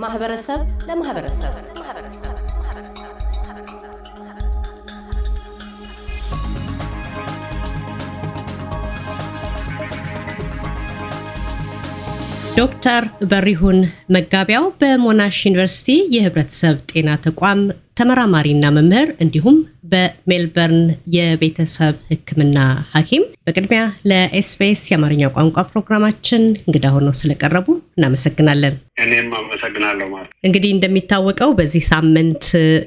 ከማህበረሰብ ለማህበረሰብ። ዶክተር በሪሁን መጋቢያው በሞናሽ ዩኒቨርሲቲ የህብረተሰብ ጤና ተቋም ተመራማሪና መምህር እንዲሁም በሜልበርን የቤተሰብ ሕክምና ሐኪም በቅድሚያ ለኤስቢኤስ የአማርኛ ቋንቋ ፕሮግራማችን እንግዳ ሆነው ስለቀረቡ እናመሰግናለን። እኔም አመሰግናለሁ። ማለት እንግዲህ እንደሚታወቀው በዚህ ሳምንት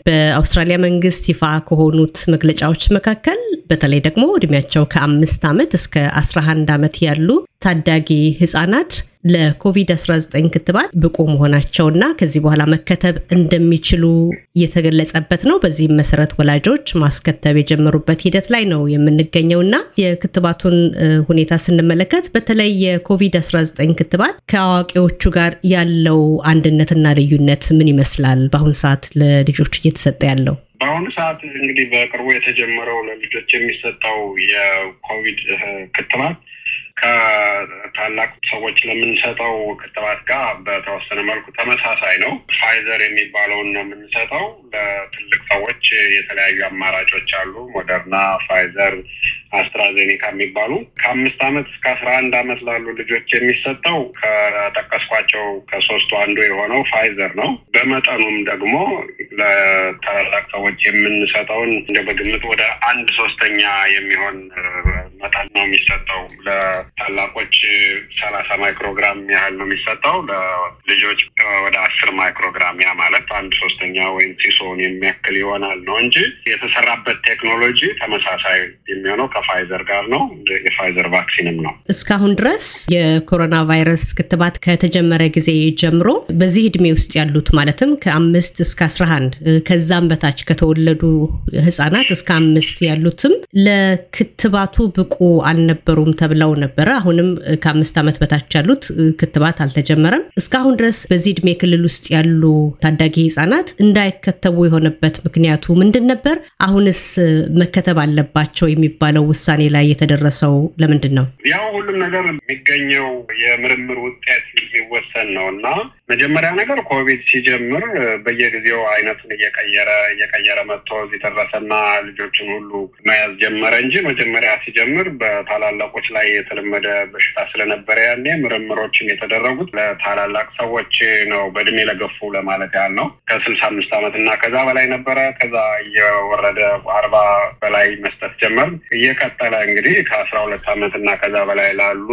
በአውስትራሊያ መንግስት ይፋ ከሆኑት መግለጫዎች መካከል በተለይ ደግሞ እድሜያቸው ከአምስት ዓመት እስከ 11 ዓመት ያሉ ታዳጊ ህጻናት ለኮቪድ-19 ክትባት ብቁ መሆናቸውና ከዚህ በኋላ መከተብ እንደሚችሉ የተገለጸበት ነው። በዚህም መሰረት ወላጆች ማስከተብ የጀመሩበት ሂደት ላይ ነው የምንገኘውና የክትባቱን ሁኔታ ስንመለከት በተለይ የኮቪድ-19 ክትባት ከአዋቂዎቹ ጋር ያለው አንድነትና ልዩነት ምን ይመስላል? በአሁኑ ሰዓት ለልጆች እየተሰጠ ያለው በአሁኑ ሰዓት እንግዲህ በቅርቡ የተጀመረው ለልጆች የሚሰጠው የኮቪድ ክትባት ከታላቅ ሰዎች ለምንሰጠው ክትባት ጋር በተወሰነ መልኩ ተመሳሳይ ነው። ፋይዘር የሚባለውን ነው የምንሰጠው። ለትልቅ ሰዎች የተለያዩ አማራጮች አሉ። ሞደርና፣ ፋይዘር፣ አስትራዜኔካ የሚባሉ ከአምስት ዓመት እስከ አስራ አንድ ዓመት ላሉ ልጆች የሚሰጠው ከጠቀስኳቸው ከሶስቱ አንዱ የሆነው ፋይዘር ነው። በመጠኑም ደግሞ ለታላላቅ ሰዎች የምንሰጠውን እንደ በግምት ወደ አንድ ሶስተኛ የሚሆን መጠን ነው የሚሰጠው። ለታላቆች ሰላሳ ማይክሮግራም ያህል ነው የሚሰጠው። ለልጆች ወደ አስር ማይክሮግራም ያ ማለት አንድ ሶስተኛ ወይም ሲሶን የሚያክል ይሆናል ነው እንጂ የተሰራበት ቴክኖሎጂ ተመሳሳይ የሚሆነው ከፋይዘር ጋር ነው። የፋይዘር vaccine ም ነው። እስካሁን ድረስ የኮሮና ቫይረስ ክትባት ከተጀመረ ጊዜ ጀምሮ በዚህ እድሜ ውስጥ ያሉት ማለትም ከአምስት እስከ አስራ አንድ ከዛም በታች ከተወለዱ ህጻናት እስከ አምስት ያሉትም ለክትባቱ ብቁ አልነበሩም ተብለው ነበረ። አሁንም ከአምስት ዓመት በታች ያሉት ክትባት አልተጀመረም። እስካሁን ድረስ በዚህ እድሜ ክልል ውስጥ ያሉ ታዳጊ ህጻናት እንዳይከተቡ የሆነበት ምክንያቱ ምንድን ነበር? አሁንስ መከተብ አለባቸው የሚባለው ውሳኔ ላይ የተደረሰው ለምንድን ነው? ያው ሁሉም ነገር የሚገኘው የምርምር ውጤት ሊወሰን ነው እና መጀመሪያ ነገር ኮቪድ ሲጀምር በየጊዜው አይነቱን እየቀየረ እየቀየረ መጥቶ እዚህ ደረሰና ልጆችን ሁሉ መያዝ ጀመረ እንጂ መጀመሪያ ሲጀምር በታላላቆች ላይ የተለመደ በሽታ ስለነበረ ያኔ ምርምሮችም የተደረጉት ለታላላቅ ሰዎች ነው፣ በእድሜ ለገፉ ለማለት ያህል ነው። ከስልሳ አምስት ዓመት እና ከዛ በላይ ነበረ። ከዛ እየወረደ አርባ በላይ መስጠት ጀመር። እየቀጠለ እንግዲህ ከአስራ ሁለት ዓመት እና ከዛ በላይ ላሉ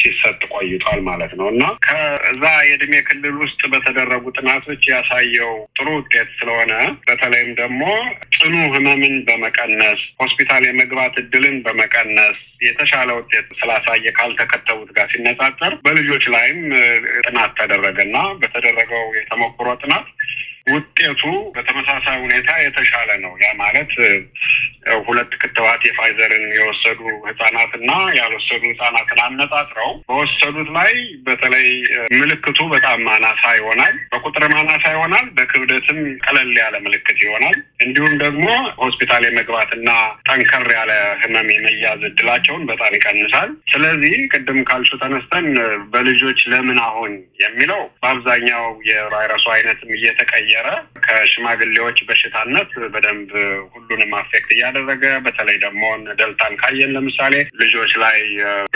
ሲሰጥ ቆይቷል ማለት ነው እና ከዛ የእድሜ ክልል ውስጥ በተደረጉ ጥናቶች ያሳየው ጥሩ ውጤት ስለሆነ በተለይም ደግሞ ጽኑ ህመምን በመቀነስ ሆስፒታል የመግባት እድልን በመቀነስ የተሻለ ውጤት ስላሳየ ካልተከተቡት ጋር ሲነጻጸር በልጆች ላይም ጥናት ተደረገና በተደረገው የተሞክሮ ጥናት ውጤቱ በተመሳሳይ ሁኔታ የተሻለ ነው። ያ ማለት ሁለት ክትባት የፋይዘርን የወሰዱ ህጻናትና ያልወሰዱ ህጻናትን አነጻጽረው በወሰዱት ላይ በተለይ ምልክቱ በጣም አናሳ ይሆናል። በቁጥርም አናሳ ይሆናል። በክብደትም ቀለል ያለ ምልክት ይሆናል። እንዲሁም ደግሞ ሆስፒታል የመግባትና ጠንከር ያለ ህመም የመያዝ እድላቸውን በጣም ይቀንሳል። ስለዚህ ቅድም ካልሹ ተነስተን በልጆች ለምን አሁን የሚለው በአብዛኛው የቫይረሱ አይነትም እየተቀየረ ከሽማግሌዎች በሽታነት በደንብ ሁሉንም አፌክት እያደረገ በተለይ ደግሞ ደልታን ካየን ለምሳሌ ልጆች ላይ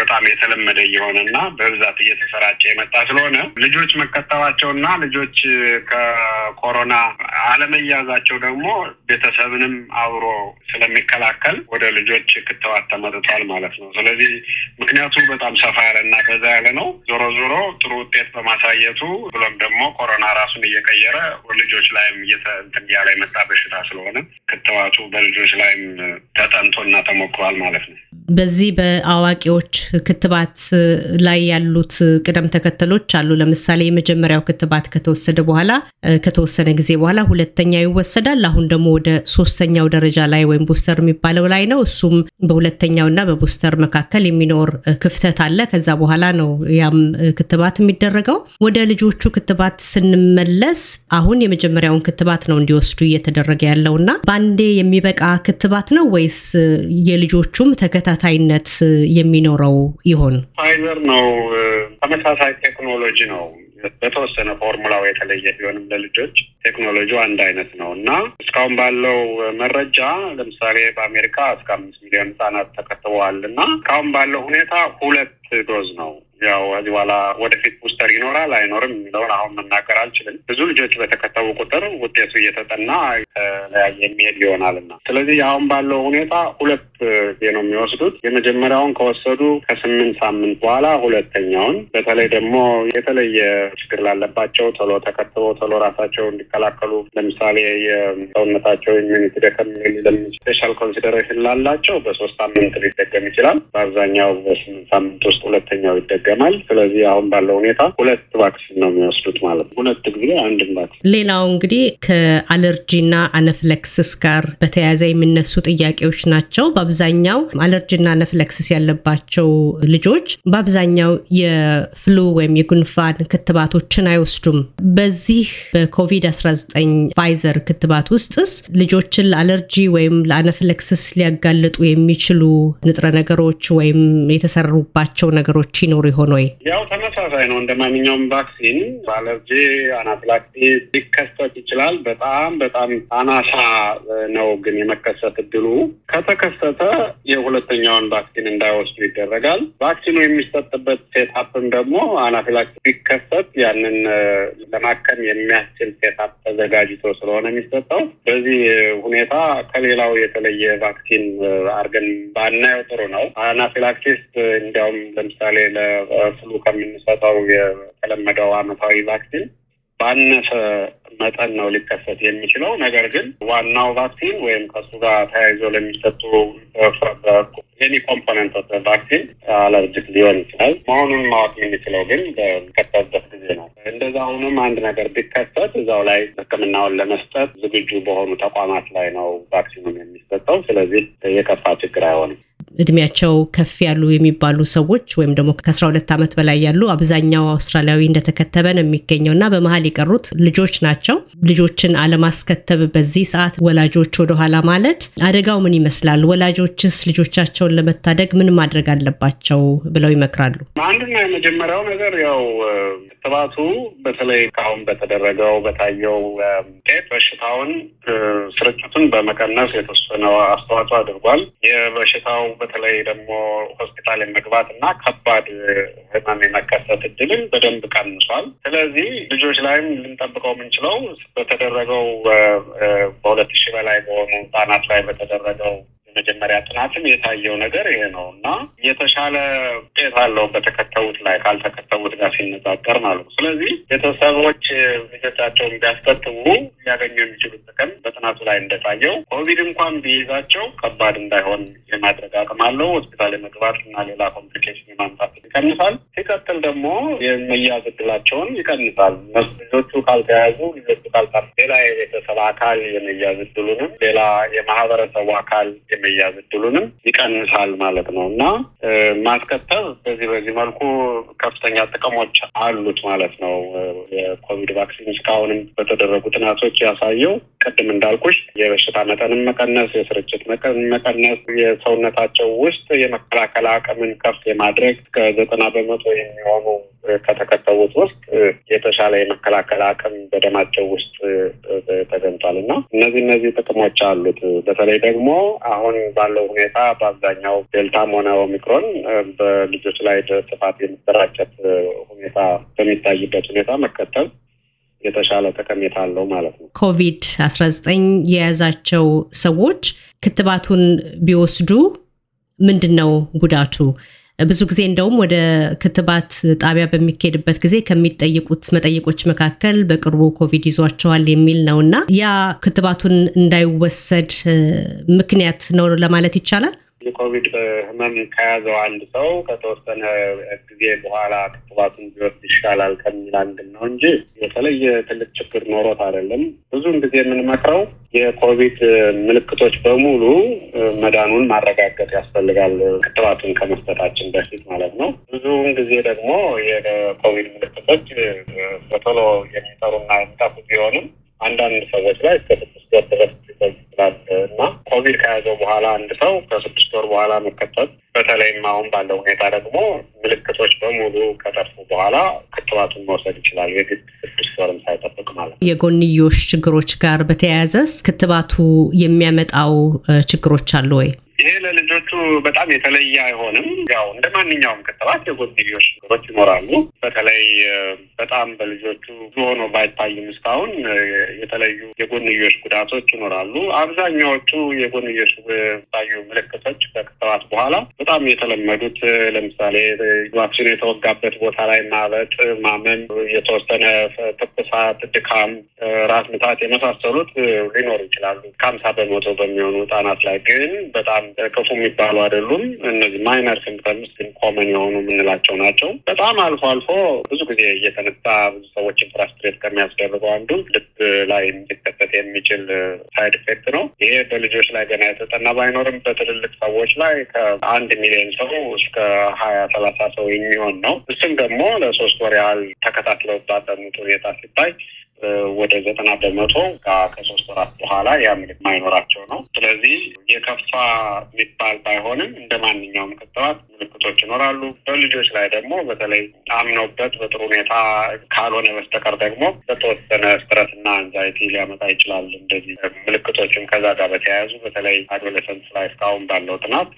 በጣም የተለመደ እየሆነና በብዛት እየተሰራጨ የመጣ ስለሆነ ልጆች መከተባቸውና ልጆች ከኮሮና አለመያዛቸው ደግሞ ቤተሰብንም አብሮ ስለሚከላከል ወደ ልጆች ክትባት ተመርቷል ማለት ነው። ስለዚህ ምክንያቱ በጣም ሰፋ ያለና በዛ ያለ ነው። ዞሮ ዞሮ ጥሩ ውጤት በማሳየቱ ብሎም ደግሞ ኮሮና ራሱን እየቀየረ ልጆች ላይም እንትን እያለ የመጣ በሽታ ስለሆነ ክትባቱ በልጆች ላይም ተጠንቶና ተሞክሯል ማለት ነው። በዚህ በአዋቂዎች ክትባት ላይ ያሉት ቅደም ተከተሎች አሉ። ለምሳሌ የመጀመሪያው ክትባት ከተወሰደ በኋላ ከተወሰነ ጊዜ በኋላ ሁለተኛው ይወሰዳል። አሁን ደግሞ ወደ ሶስተኛው ደረጃ ላይ ወይም ቡስተር የሚባለው ላይ ነው። እሱም በሁለተኛውና በ booster መካከል የሚኖር ክፍተት አለ። ከዛ በኋላ ነው ያም ክትባት የሚደረገው። ወደ ልጆቹ ክትባት ስንመለስ አሁን የመጀመሪያውን ክትባት ነው እንዲወስዱ እየተደረገ ያለው እና በአንዴ የሚበቃ ክትባት ነው ወይስ የልጆቹም ተከታታይነት የሚኖረው ይሆን? ፋይዘር ነው። ተመሳሳይ ቴክኖሎጂ ነው በተወሰነ ፎርሙላው የተለየ ቢሆንም ለልጆች ቴክኖሎጂው አንድ አይነት ነው እና እስካሁን ባለው መረጃ ለምሳሌ በአሜሪካ እስከ አምስት ሚሊዮን ህጻናት ተከትበዋል እና እስካሁን ባለው ሁኔታ ሁለት dose ነው ያው ከዚህ በኋላ ወደፊት booster ይኖራል አይኖርም የሚለውን አሁን መናገር አልችልም። ብዙ ልጆች በተከተቡ ቁጥር ውጤቱ እየተጠና የተለያየ የሚሄድ ይሆናልና ስለዚህ አሁን ባለው ሁኔታ ሁለት ጊዜ ነው የሚወስዱት። የመጀመሪያውን ከወሰዱ ከስምንት ሳምንት በኋላ ሁለተኛውን፣ በተለይ ደግሞ የተለየ ችግር ላለባቸው ቶሎ ተከትበው ቶሎ ራሳቸው እንዲከላከሉ ለምሳሌ የሰውነታቸው immunity ደከም special consideration ላላቸው በሶስት ሳምንት ሊደገም ይችላል። በአብዛኛው በስምንት ሳምንት ውስጥ ሁለተኛው ይደገም ይደገማል። ስለዚህ አሁን ባለው ሁኔታ ሁለት vaccine ነው የሚወስዱት ማለት ነው። ሁለት ጊዜ አንድን vaccine። ሌላው እንግዲህ ከአለርጂና anaphylaxis ጋር በተያያዘ የሚነሱ ጥያቄዎች ናቸው። በአብዛኛው አለርጂና anaphylaxis ያለባቸው ልጆች በአብዛኛው የ flu ወይም የጉንፋን ክትባቶችን አይወስዱም። በዚህ በኮቪድ-19 ፋይዘር ክትባት ውስጥስ ልጆችን ለአለርጂ ወይም ለ anaphylaxis ሊያጋልጡ የሚችሉ ንጥረ ነገሮች ወይም የተሰሩባቸው ነገሮች ይኖሩ ይሆን ወይ? ያው ተመሳሳይ ነው። እንደ ማንኛውም vaccine አለርጂ፣ anaphylaxis ሊከሰት ይችላል። በጣም በጣም አናሳ ነው ግን የመከሰት እድሉ። ከተከሰተ የሁለተኛውን vaccine እንዳይወስዱ ይደረጋል። vaccine ኡ የሚሰጥበት setup ም ደግሞ anaphylaxis ቢከሰት ያንን ለማከም የሚያስችል setup ተዘጋጅቶ ስለሆነ የሚሰጠው በዚህ ሁኔታ ከሌላው የተለየ vaccine አድርገን ባናየው ጥሩ ነው። anaphylaxis እንዲያውም ለምሳሌ ለ flu ከምንሰጠው የተለመደው አመታዊ vaccine ባነሰ መጠን ነው ሊከሰት የሚችለው። ነገር ግን ዋናው vaccine ወይም ከሱ ጋር ተያይዞ ለሚሰጡ any component vaccine allergic ሊሆን ይችላል። መሆኑን ማወቅ የምንችለው ግን በሚከሰትበት ጊዜ ነው። እንደዛ አሁንም አንድ ነገር ቢከሰት እዛው ላይ ሕክምናውን ለመስጠት ዝግጁ በሆኑ ተቋማት ላይ ነው vaccine ኡን የሚሰጠው። ስለዚህ የከፋ ችግር አይሆንም። እድሜያቸው ከፍ ያሉ የሚባሉ ሰዎች ወይም ደግሞ ከአስራ ሁለት ዓመት በላይ ያሉ አብዛኛው አውስትራሊያዊ እንደተከተበ ነው የሚገኘው እና በመሀል የቀሩት ልጆች ናቸው። ልጆችን አለማስከተብ በዚህ ሰዓት ወላጆች ወደኋላ ማለት አደጋው ምን ይመስላል? ወላጆችስ ልጆቻቸውን ለመታደግ ምን ማድረግ አለባቸው ብለው ይመክራሉ? አንድና የመጀመሪያው ነገር ያው ክትባቱ በተለይ ካሁን በተደረገው በታየው ውጤት በሽታውን ስርጭቱን በመቀነስ የተወሰነ አስተዋጽኦ አድርጓል። የበሽታው በተለይ ደግሞ ሆስፒታል የመግባት እና ከባድ ህመም የመከሰት እድልን በደንብ ቀንሷል። ስለዚህ ልጆች ላይም ልንጠብቀው የምንችለው በተደረገው በሁለት ሺህ በላይ በሆኑ ህጻናት ላይ በተደረገው የመጀመሪያ ጥናትም የታየው ነገር ይሄ ነው እና የተሻለ ውጤት አለው በተከተቡት ላይ ካልተከተቡት ጋር ሲነጻጸር ማለት ነው። ስለዚህ ቤተሰቦች ልጆቻቸውን ቢያስከትቡ ሊያገኙ የሚችሉት ጥቅም በጥናቱ ላይ እንደታየው ኮቪድ እንኳን ቢይዛቸው ከባድ እንዳይሆን የማድረግ አቅም አለው። ሆስፒታል የመግባት እና ሌላ complication የማምጣት ይቀንሳል። ሲቀጥል ደግሞ የመያዝ እድላቸውን ይቀንሳል። ልጆቹ ካልተያዙ ልጆቹ ካልታ ሌላ የቤተሰብ አካል የመያዝ እድሉንም ሌላ የማህበረሰቡ አካል የመያዝ እድሉንም ይቀንሳል ማለት ነው እና ማስከተብ በዚህ በዚህ መልኩ ከፍተኛ ጥቅሞች አሉት ማለት ነው። የኮቪድ ቫክሲን እስካሁንም በተደረጉ ጥናቶች ያሳየው ቅድም እንዳልኩሽ የበሽታ መጠንን መቀነስ፣ የስርጭት መጠን መቀነስ፣ የሰውነታቸው ውስጥ የመከላከል አቅምን ከፍ የማድረግ እስከ ዘጠና በመቶ የሚሆኑ ከተከተቡት ውስጥ የተሻለ የመከላከል አቅም በደማቸው ውስጥ ተገኝቷል እና እነዚህ እነዚህ ጥቅሞች አሉት። በተለይ ደግሞ አሁን ባለው ሁኔታ በአብዛኛው ዴልታም ሆነ ኦሚክሮን በልጆች ላይ ጥፋት የመሰራጨት ሁኔታ በሚታይበት ሁኔታ መከተብ የተሻለ ጠቀሜታ አለው ማለት ነው። ኮቪድ አስራ ዘጠኝ የያዛቸው ሰዎች ክትባቱን ቢወስዱ ምንድን ነው ጉዳቱ? ብዙ ጊዜ እንደውም ወደ ክትባት ጣቢያ በሚካሄድበት ጊዜ ከሚጠይቁት መጠይቆች መካከል በቅርቡ ኮቪድ ይዟቸዋል የሚል ነው እና ያ ክትባቱን እንዳይወሰድ ምክንያት ነው ለማለት ይቻላል። የኮቪድ ህመም ከያዘው አንድ ሰው ከተወሰነ ጊዜ በኋላ ክትባቱን ቢወስድ ይሻላል ከሚል አንድም ነው እንጂ የተለየ ትልቅ ችግር ኖሮት አይደለም። ብዙውን ጊዜ የምንመክረው የኮቪድ ምልክቶች በሙሉ መዳኑን ማረጋገጥ ያስፈልጋል፣ ክትባቱን ከመስጠታችን በፊት ማለት ነው። ብዙውን ጊዜ ደግሞ የኮቪድ ምልክቶች በቶሎ የሚጠሩና የሚጠፉ ቢሆንም አንዳንድ ሰዎች ላይ እስከ ስድስት ወር ድረስ ኮቪድ ከያዘው በኋላ አንድ ሰው ከስድስት ወር በኋላ መከተት በተለይም አሁን ባለው ሁኔታ ደግሞ ምልክቶች በሙሉ ከጠፉ በኋላ ክትባቱን መውሰድ ይችላል። የግድ ስድስት ወርም ሳይጠብቅ ማለት ነው። የጎንዮሽ ችግሮች ጋር በተያያዘስ ክትባቱ የሚያመጣው ችግሮች አሉ ወይ? ይሄ ለልጆቹ በጣም የተለየ አይሆንም። ያው እንደ ማንኛውም ክትባት የጎንዮሽ ችግሮች ይኖራሉ። በተለይ በጣም በልጆቹ ሆኖ ባይታይም እስካሁን የተለዩ የጎንዮሽ ጉዳቶች ይኖራሉ። አብዛኛዎቹ የጎንዮሽ ታዩ ምልክቶች ከክትባት በኋላ በጣም የተለመዱት ለምሳሌ ቫክሲኑ የተወጋበት ቦታ ላይ ማበጥ፣ ማመን፣ የተወሰነ ትኩሳት፣ ድካም፣ ራስ ምታት የመሳሰሉት ሊኖሩ ይችላሉ። ከሀምሳ በመቶ በሚሆኑ ህጻናት ላይ ግን በጣም ክፉ የሚባሉ አይደሉም። እነዚህ minor symptoms ግን common የሆኑ የምንላቸው ናቸው። በጣም አልፎ አልፎ ብዙ ጊዜ እየተነሳ ብዙ ሰዎችን frustrate ከሚያስደርገው አንዱ ልብ ላይ ሊከሰት የሚችል side effect ነው። ይሄ በልጆች ላይ ገና የተጠና ባይኖርም በትልልቅ ሰዎች ላይ ከአንድ ሚሊዮን ሰው እስከ ሀያ ሰላሳ ሰው የሚሆን ነው። እሱም ደግሞ ለሶስት ወር ያህል ተከታትለው ባጠኑት ሁኔታ ሲታይ ወደ ዘጠና በመቶ ከሶስት ወራት በኋላ ያ ምልክት ማይኖራቸው ነው። ስለዚህ የከፋ የሚባል ባይሆንም እንደ ማንኛውም ክትባት ምልክቶች ይኖራሉ። በልጆች ላይ ደግሞ በተለይ አምነውበት በጥሩ ሁኔታ ካልሆነ በስተቀር ደግሞ በተወሰነ stress እና anxiety ሊያመጣ ይችላል። እንደዚህ ምልክቶችም ከዛ ጋር በተያያዙ በተለይ adolescents ላይ እስካሁን ባለው ጥናት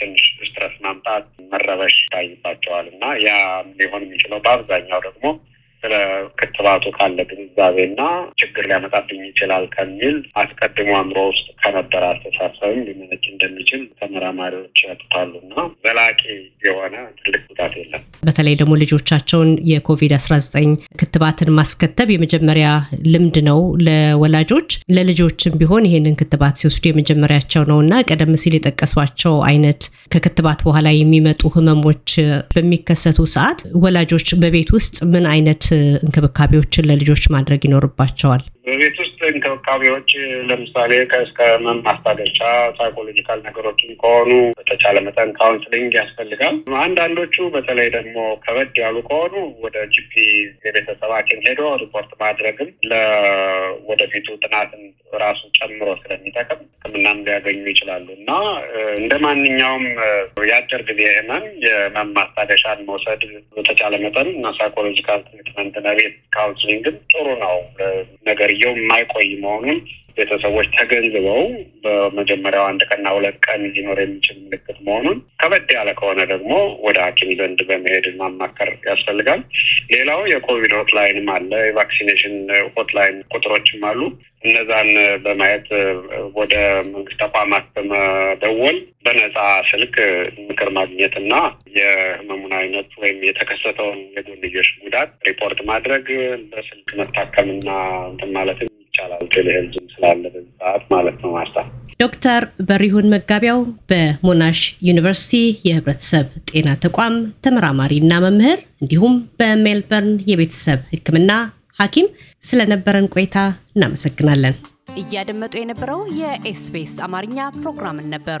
ትንሽ stress ማምጣት፣ መረበሽ ይታይባቸዋል እና ያ ሊሆን የሚችለው በአብዛኛው ደግሞ ስለ ክትባቱ ካለ ግንዛቤና ችግር ሊያመጣብኝ ይችላል ከሚል አስቀድሞ አእምሮ ውስጥ ከነበረ አስተሳሰብም ሊመነጭ እንደሚችል ተመራማሪዎች ያትታሉ እና ዘላቂ የሆነ ትልቅ ጉዳት የለም። በተለይ ደግሞ ልጆቻቸውን የኮቪድ አስራ ዘጠኝ ክትባትን ማስከተብ የመጀመሪያ ልምድ ነው ለወላጆች። ለልጆችም ቢሆን ይሄንን ክትባት ሲወስዱ የመጀመሪያቸው ነው እና ቀደም ሲል የጠቀሷቸው አይነት ከክትባት በኋላ የሚመጡ ህመሞች በሚከሰቱ ሰዓት ወላጆች በቤት ውስጥ ምን አይነት እንክብካቤዎችን ለልጆች ማድረግ ይኖርባቸዋል? በቤት እንክብካቤዎች ለምሳሌ ከእስከ ህመም ማስታገሻ psychological ነገሮችን ከሆኑ በተቻለ መጠን counseling ያስፈልጋል። አንዳንዶቹ በተለይ ደግሞ ከበድ ያሉ ከሆኑ ወደ GP የቤተሰብ ሐኪም ሄዶ ሪፖርት ማድረግም ለወደፊቱ ጥናትን ራሱ ጨምሮ ስለሚጠቅም ሕክምናም ሊያገኙ ይችላሉ እና እንደ ማንኛውም የአጭር ጊዜ ህመም የህመም ማስታገሻን መውሰድ በተቻለ መጠን እና psychological treatment ቤት counseling ም ጥሩ ነው ነገር ሰውየው የማይቆይ መሆኑን ቤተሰቦች ተገንዝበው በመጀመሪያው አንድ ቀንና ሁለት ቀን ሊኖር የሚችል ምልክት መሆኑን ከበድ ያለ ከሆነ ደግሞ ወደ ሐኪም ዘንድ በመሄድ ማማከር ያስፈልጋል። ሌላው የኮቪድ hotline ም አለ፣ የ vaccination hotline ቁጥሮችም አሉ። እነዛን በማየት ወደ መንግስት ተቋማት በመደወል በነፃ ስልክ ምክር ማግኘት እና የህመሙን አይነት ወይም የተከሰተውን የጎንዮሽ ጉዳት ሪፖርት ማድረግ በስልክ መታከምና እንትን ማለትም ይቻላል። telehealth ም ስላለ በዚህ ሰዓት ማለት ነው። ማስታ ዶክተር በሪሁን መጋቢያው በሞናሽ ዩኒቨርሲቲ የህብረተሰብ ጤና ተቋም ተመራማሪ እና መምህር እንዲሁም በሜልበርን የቤተሰብ ሕክምና ሐኪም ስለነበረን ቆይታ እናመሰግናለን። እያደመጡ የነበረው የኤስቢኤስ አማርኛ ፕሮግራምን ነበር።